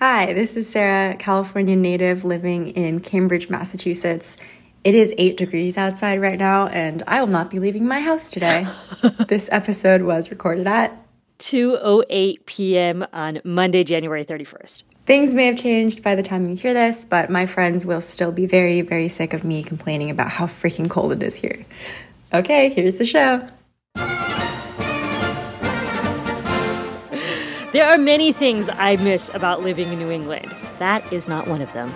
Hi, this is Sarah, California native living in Cambridge, Massachusetts. It is eight degrees outside right now, and I will not be leaving my house today. this episode was recorded at 2:08 p.m. on Monday, January 31st. Things may have changed by the time you hear this, but my friends will still be very, very sick of me complaining about how freaking cold it is here. Okay, here's the show. There are many things I miss about living in New England. That is not one of them.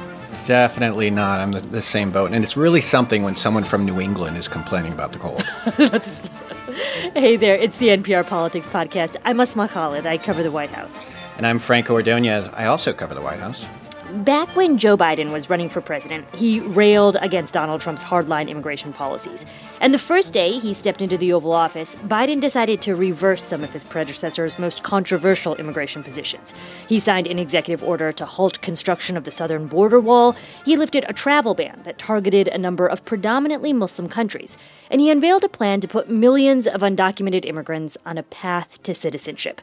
Definitely not. I'm the, the same boat. And it's really something when someone from New England is complaining about the cold. hey there, it's the NPR Politics Podcast. I'm Asma Khalid. I cover the White House. And I'm Franco Ordonez. I also cover the White House. Back when Joe Biden was running for president, he railed against Donald Trump's hardline immigration policies. And the first day he stepped into the Oval Office, Biden decided to reverse some of his predecessor's most controversial immigration positions. He signed an executive order to halt construction of the southern border wall. He lifted a travel ban that targeted a number of predominantly Muslim countries. And he unveiled a plan to put millions of undocumented immigrants on a path to citizenship.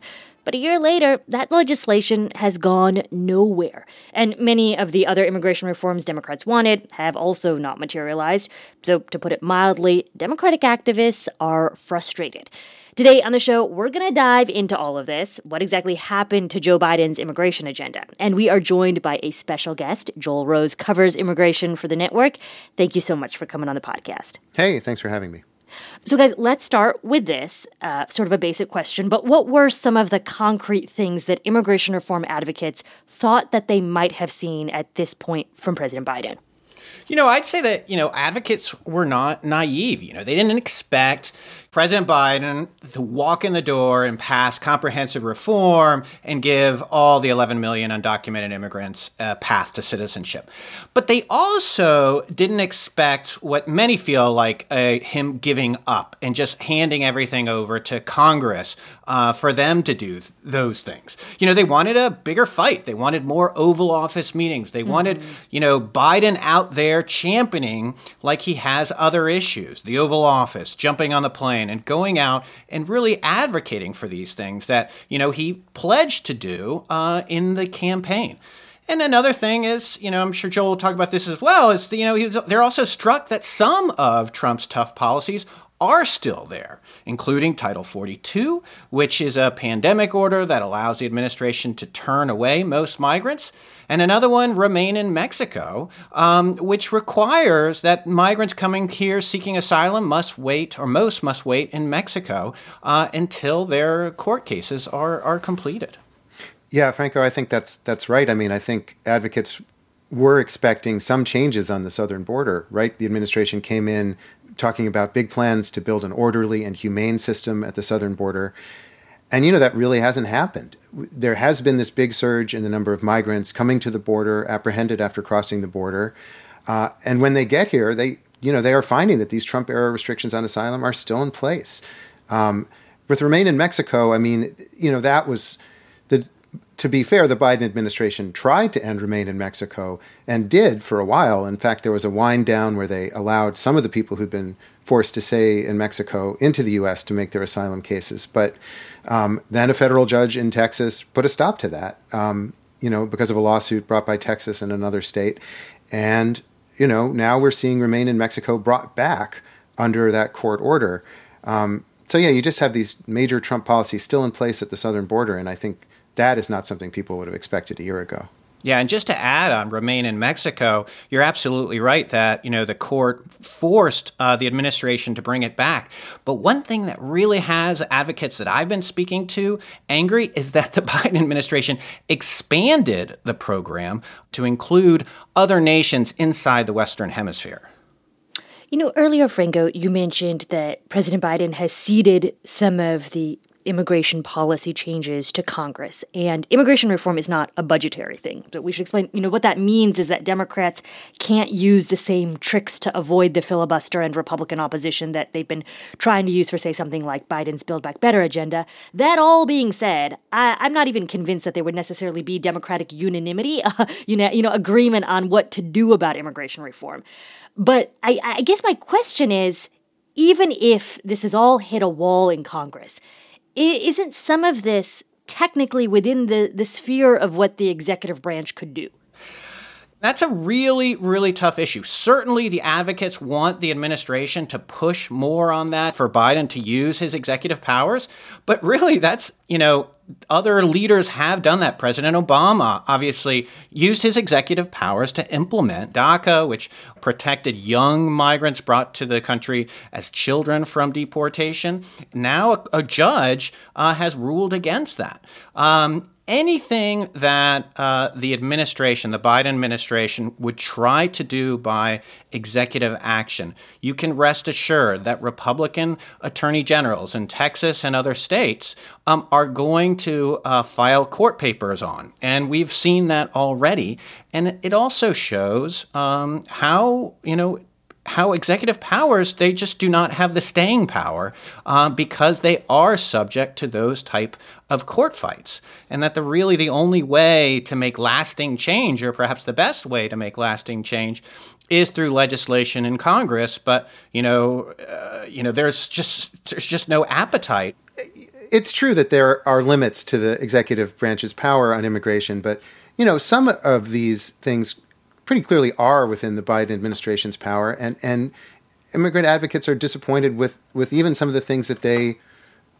But a year later, that legislation has gone nowhere. And many of the other immigration reforms Democrats wanted have also not materialized. So, to put it mildly, Democratic activists are frustrated. Today on the show, we're going to dive into all of this what exactly happened to Joe Biden's immigration agenda. And we are joined by a special guest. Joel Rose covers immigration for the network. Thank you so much for coming on the podcast. Hey, thanks for having me. So, guys, let's start with this uh, sort of a basic question. But what were some of the concrete things that immigration reform advocates thought that they might have seen at this point from President Biden? You know, I'd say that, you know, advocates were not naive. You know, they didn't expect President Biden to walk in the door and pass comprehensive reform and give all the 11 million undocumented immigrants a path to citizenship. But they also didn't expect what many feel like a, him giving up and just handing everything over to Congress uh, for them to do th- those things. You know, they wanted a bigger fight. They wanted more Oval Office meetings. They mm-hmm. wanted, you know, Biden out there championing like he has other issues, the Oval Office, jumping on the plane and going out and really advocating for these things that, you know, he pledged to do uh, in the campaign. And another thing is, you know, I'm sure Joel will talk about this as well, is, you know, was, they're also struck that some of Trump's tough policies are still there, including Title 42, which is a pandemic order that allows the administration to turn away most migrants and another one remain in Mexico, um, which requires that migrants coming here seeking asylum must wait, or most must wait in Mexico uh, until their court cases are, are completed. Yeah, Franco, I think that's that's right. I mean, I think advocates were expecting some changes on the southern border, right? The administration came in talking about big plans to build an orderly and humane system at the southern border. And you know that really hasn't happened. There has been this big surge in the number of migrants coming to the border, apprehended after crossing the border, uh, and when they get here, they you know they are finding that these Trump era restrictions on asylum are still in place. Um, with remain in Mexico, I mean, you know that was. To be fair, the Biden administration tried to end remain in Mexico and did for a while. In fact, there was a wind down where they allowed some of the people who'd been forced to stay in Mexico into the U.S. to make their asylum cases, but um, then a federal judge in Texas put a stop to that, um, you know, because of a lawsuit brought by Texas and another state. And, you know, now we're seeing Remain in Mexico brought back under that court order. Um, so, yeah, you just have these major Trump policies still in place at the southern border. And I think that is not something people would have expected a year ago. Yeah, and just to add on remain in Mexico, you're absolutely right that you know the court forced uh, the administration to bring it back. But one thing that really has advocates that I've been speaking to angry is that the Biden administration expanded the program to include other nations inside the Western Hemisphere. You know, earlier, Franco, you mentioned that President Biden has ceded some of the immigration policy changes to Congress. And immigration reform is not a budgetary thing. But we should explain, you know, what that means is that Democrats can't use the same tricks to avoid the filibuster and Republican opposition that they've been trying to use for, say, something like Biden's Build Back Better agenda. That all being said, I, am not even convinced that there would necessarily be Democratic unanimity, uh, you know, you know, agreement on what to do about immigration reform. But I, I guess my question is, even if this has all hit a wall in Congress, isn't some of this technically within the, the sphere of what the executive branch could do. That's a really, really tough issue. Certainly, the advocates want the administration to push more on that for Biden to use his executive powers. But really, that's, you know, other leaders have done that. President Obama obviously used his executive powers to implement DACA, which protected young migrants brought to the country as children from deportation. Now, a, a judge uh, has ruled against that. Um, anything that uh, the administration, the Biden administration, would try to do by executive action, you can rest assured that Republican attorney generals in Texas and other states um, are going to uh, file court papers on. And we've seen that already. And it also shows um, how, you know, how executive powers they just do not have the staying power uh, because they are subject to those type of court fights. And that the really the only way to make lasting change or perhaps the best way to make lasting change is through legislation in congress. But you know uh, you know there's just there's just no appetite. It's true that there are limits to the executive branch's power on immigration but you know some of these things pretty clearly are within the Biden administration's power, and and immigrant advocates are disappointed with with even some of the things that they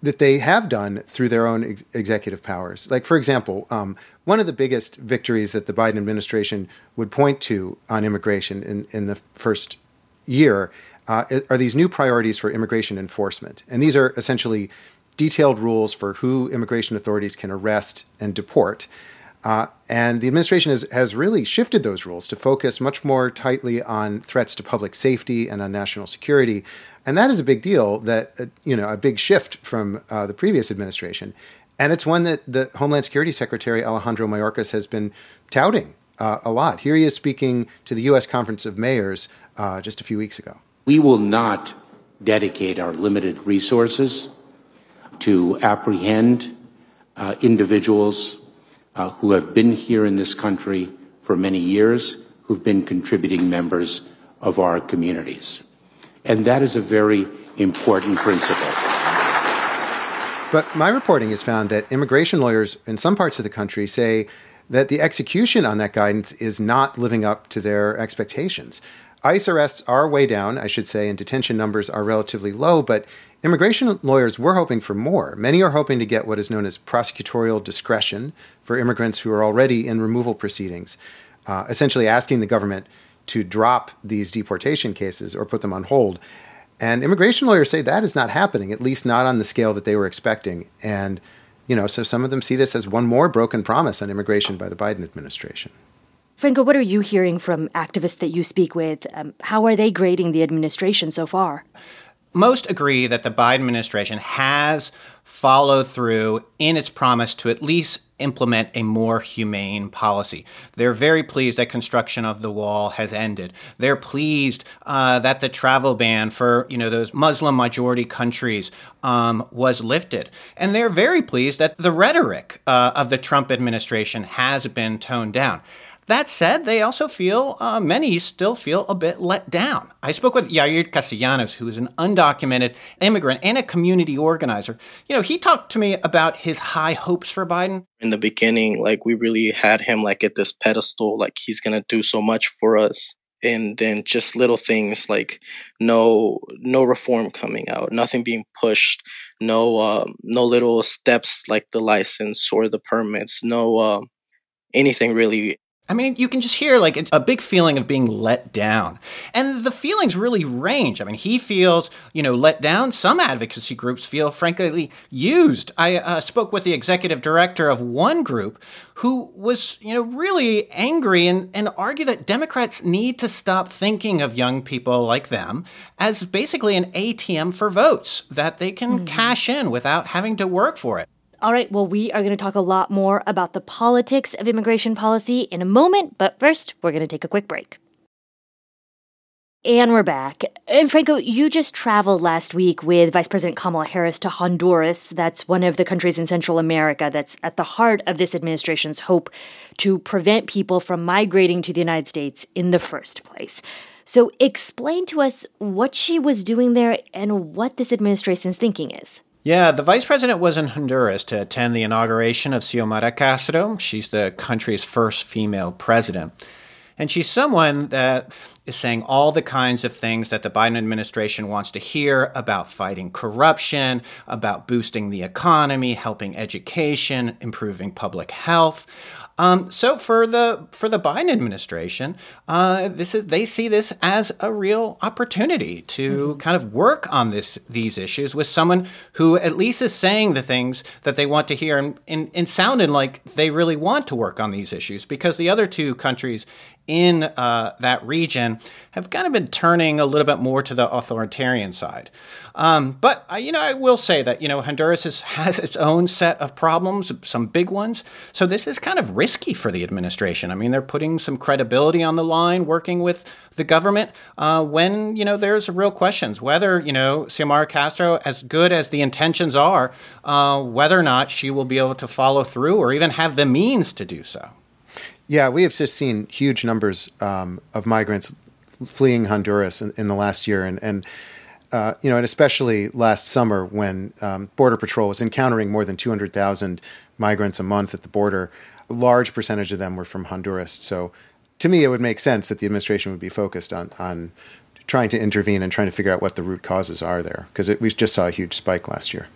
that they have done through their own ex- executive powers. Like, for example, um, one of the biggest victories that the Biden administration would point to on immigration in, in the first year uh, are these new priorities for immigration enforcement. And these are essentially detailed rules for who immigration authorities can arrest and deport. Uh, and the administration has, has really shifted those rules to focus much more tightly on threats to public safety and on national security. And that is a big deal, that, uh, you know, a big shift from uh, the previous administration. And it's one that the Homeland Security Secretary Alejandro Mayorkas has been touting uh, a lot. Here he is speaking to the U.S. Conference of Mayors uh, just a few weeks ago. We will not dedicate our limited resources to apprehend uh, individuals uh, who have been here in this country for many years, who've been contributing members of our communities. And that is a very important principle. But my reporting has found that immigration lawyers in some parts of the country say that the execution on that guidance is not living up to their expectations. ICE arrests are way down, I should say, and detention numbers are relatively low, but Immigration lawyers were hoping for more. Many are hoping to get what is known as prosecutorial discretion for immigrants who are already in removal proceedings, uh, essentially asking the government to drop these deportation cases or put them on hold. And immigration lawyers say that is not happening, at least not on the scale that they were expecting. And, you know, so some of them see this as one more broken promise on immigration by the Biden administration. Franco, what are you hearing from activists that you speak with? Um, how are they grading the administration so far? Most agree that the Biden administration has followed through in its promise to at least implement a more humane policy. They're very pleased that construction of the wall has ended. They're pleased uh, that the travel ban for you know those Muslim majority countries um, was lifted, and they're very pleased that the rhetoric uh, of the Trump administration has been toned down. That said, they also feel, uh, many still feel a bit let down. I spoke with Yair Castellanos, who is an undocumented immigrant and a community organizer. You know, he talked to me about his high hopes for Biden. In the beginning, like we really had him like at this pedestal, like he's going to do so much for us. And then just little things like no, no reform coming out, nothing being pushed, no, uh, no little steps like the license or the permits, no, uh, anything really I mean, you can just hear like it's a big feeling of being let down. And the feelings really range. I mean, he feels, you know, let down. Some advocacy groups feel, frankly, used. I uh, spoke with the executive director of one group who was, you know, really angry and, and argued that Democrats need to stop thinking of young people like them as basically an ATM for votes that they can mm-hmm. cash in without having to work for it. All right, well, we are going to talk a lot more about the politics of immigration policy in a moment, but first, we're going to take a quick break. And we're back. And Franco, you just traveled last week with Vice President Kamala Harris to Honduras. That's one of the countries in Central America that's at the heart of this administration's hope to prevent people from migrating to the United States in the first place. So, explain to us what she was doing there and what this administration's thinking is. Yeah, the vice president was in Honduras to attend the inauguration of Xiomara Castro. She's the country's first female president. And she's someone that is saying all the kinds of things that the Biden administration wants to hear about fighting corruption, about boosting the economy, helping education, improving public health. Um, so for the for the Biden administration, uh, this is they see this as a real opportunity to mm-hmm. kind of work on this these issues with someone who at least is saying the things that they want to hear and, and, and sounding like they really want to work on these issues because the other two countries in uh, that region have kind of been turning a little bit more to the authoritarian side. Um, but uh, you know, I will say that you know Honduras is, has its own set of problems, some big ones. So this is kind of risky for the administration. I mean, they're putting some credibility on the line, working with the government uh, when you know there's real questions whether you know Xiomara Castro, as good as the intentions are, uh, whether or not she will be able to follow through or even have the means to do so. Yeah, we have just seen huge numbers um, of migrants fleeing Honduras in, in, the last year, and and uh, you know, and especially last summer when um, Border Patrol was encountering more than two hundred thousand migrants a month at the border. A large percentage of them were from Honduras. So, to me, it would make sense that the administration would be focused on on trying to intervene and trying to figure out what the root causes are there, because we just saw a huge spike last year.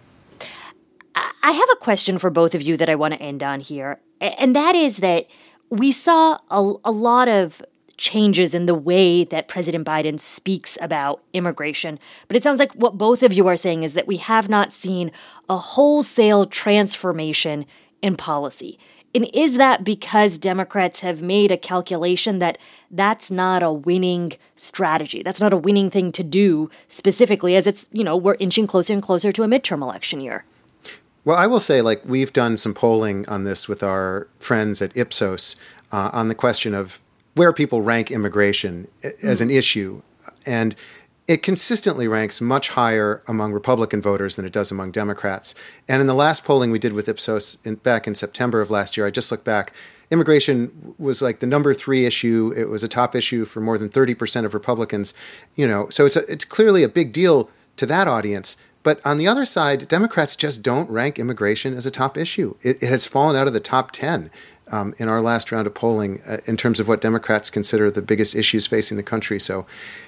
I have a question for both of you that I want to end on here, and that is that we saw a, a lot of changes in the way that President Biden speaks about immigration. But it sounds like what both of you are saying is that we have not seen a wholesale transformation in policy. And is that because Democrats have made a calculation that that's not a winning strategy? That's not a winning thing to do specifically as it's, you know, we're inching closer and closer to a midterm election year. Well, I will say, like, we've done some polling on this with our friends at Ipsos uh, on the question of where people rank immigration as an issue. And it consistently ranks much higher among Republican voters than it does among Democrats. And in the last polling we did with Ipsos in, back in September of last year, I just looked back, immigration was like the number three issue. It was a top issue for more than 30% of Republicans. You know, so it's, a, it's clearly a big deal to that audience. But on the other side, Democrats just don't rank immigration as a top issue. It, it has fallen out of the top 10 um, in our last round of polling uh, in terms of what Democrats consider the biggest issues facing the country. So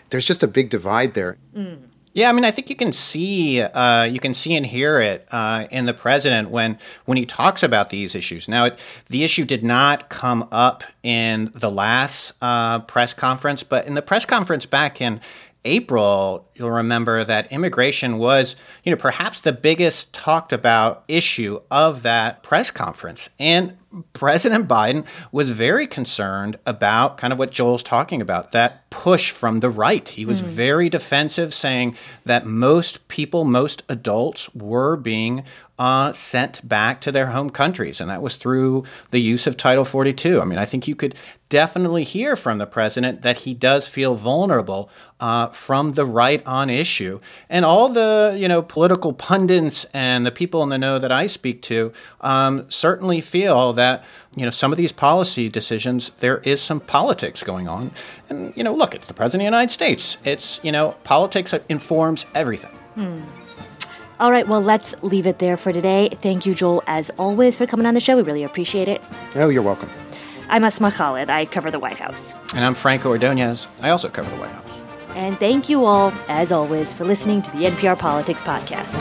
there's just a big divide there. Mm. Yeah, I mean, I think you can see uh, you can see and hear it uh, in the president when when he talks about these issues. Now, it, the issue did not come up in the last uh, press conference, but in the press conference back in April, you'll remember that immigration was, you know, perhaps the biggest talked about issue of that press conference. And President Biden was very concerned about kind of what Joel's talking about that push from the right. He was mm. very defensive, saying that most people, most adults were being uh, sent back to their home countries. And that was through the use of Title 42. I mean, I think you could definitely hear from the president that he does feel vulnerable uh, from the right on issue. And all the, you know, political pundits and the people in the know that I speak to um, certainly feel that, you know, some of these policy decisions, there is some politics going on. And, you know, look, it's the president of the United States. It's, you know, politics that informs everything. Hmm. All right, well, let's leave it there for today. Thank you, Joel, as always, for coming on the show. We really appreciate it. Oh, you're welcome. I'm Asma Khalid. I cover the White House. And I'm Franco Ordonez. I also cover the White House. And thank you all, as always, for listening to the NPR Politics Podcast.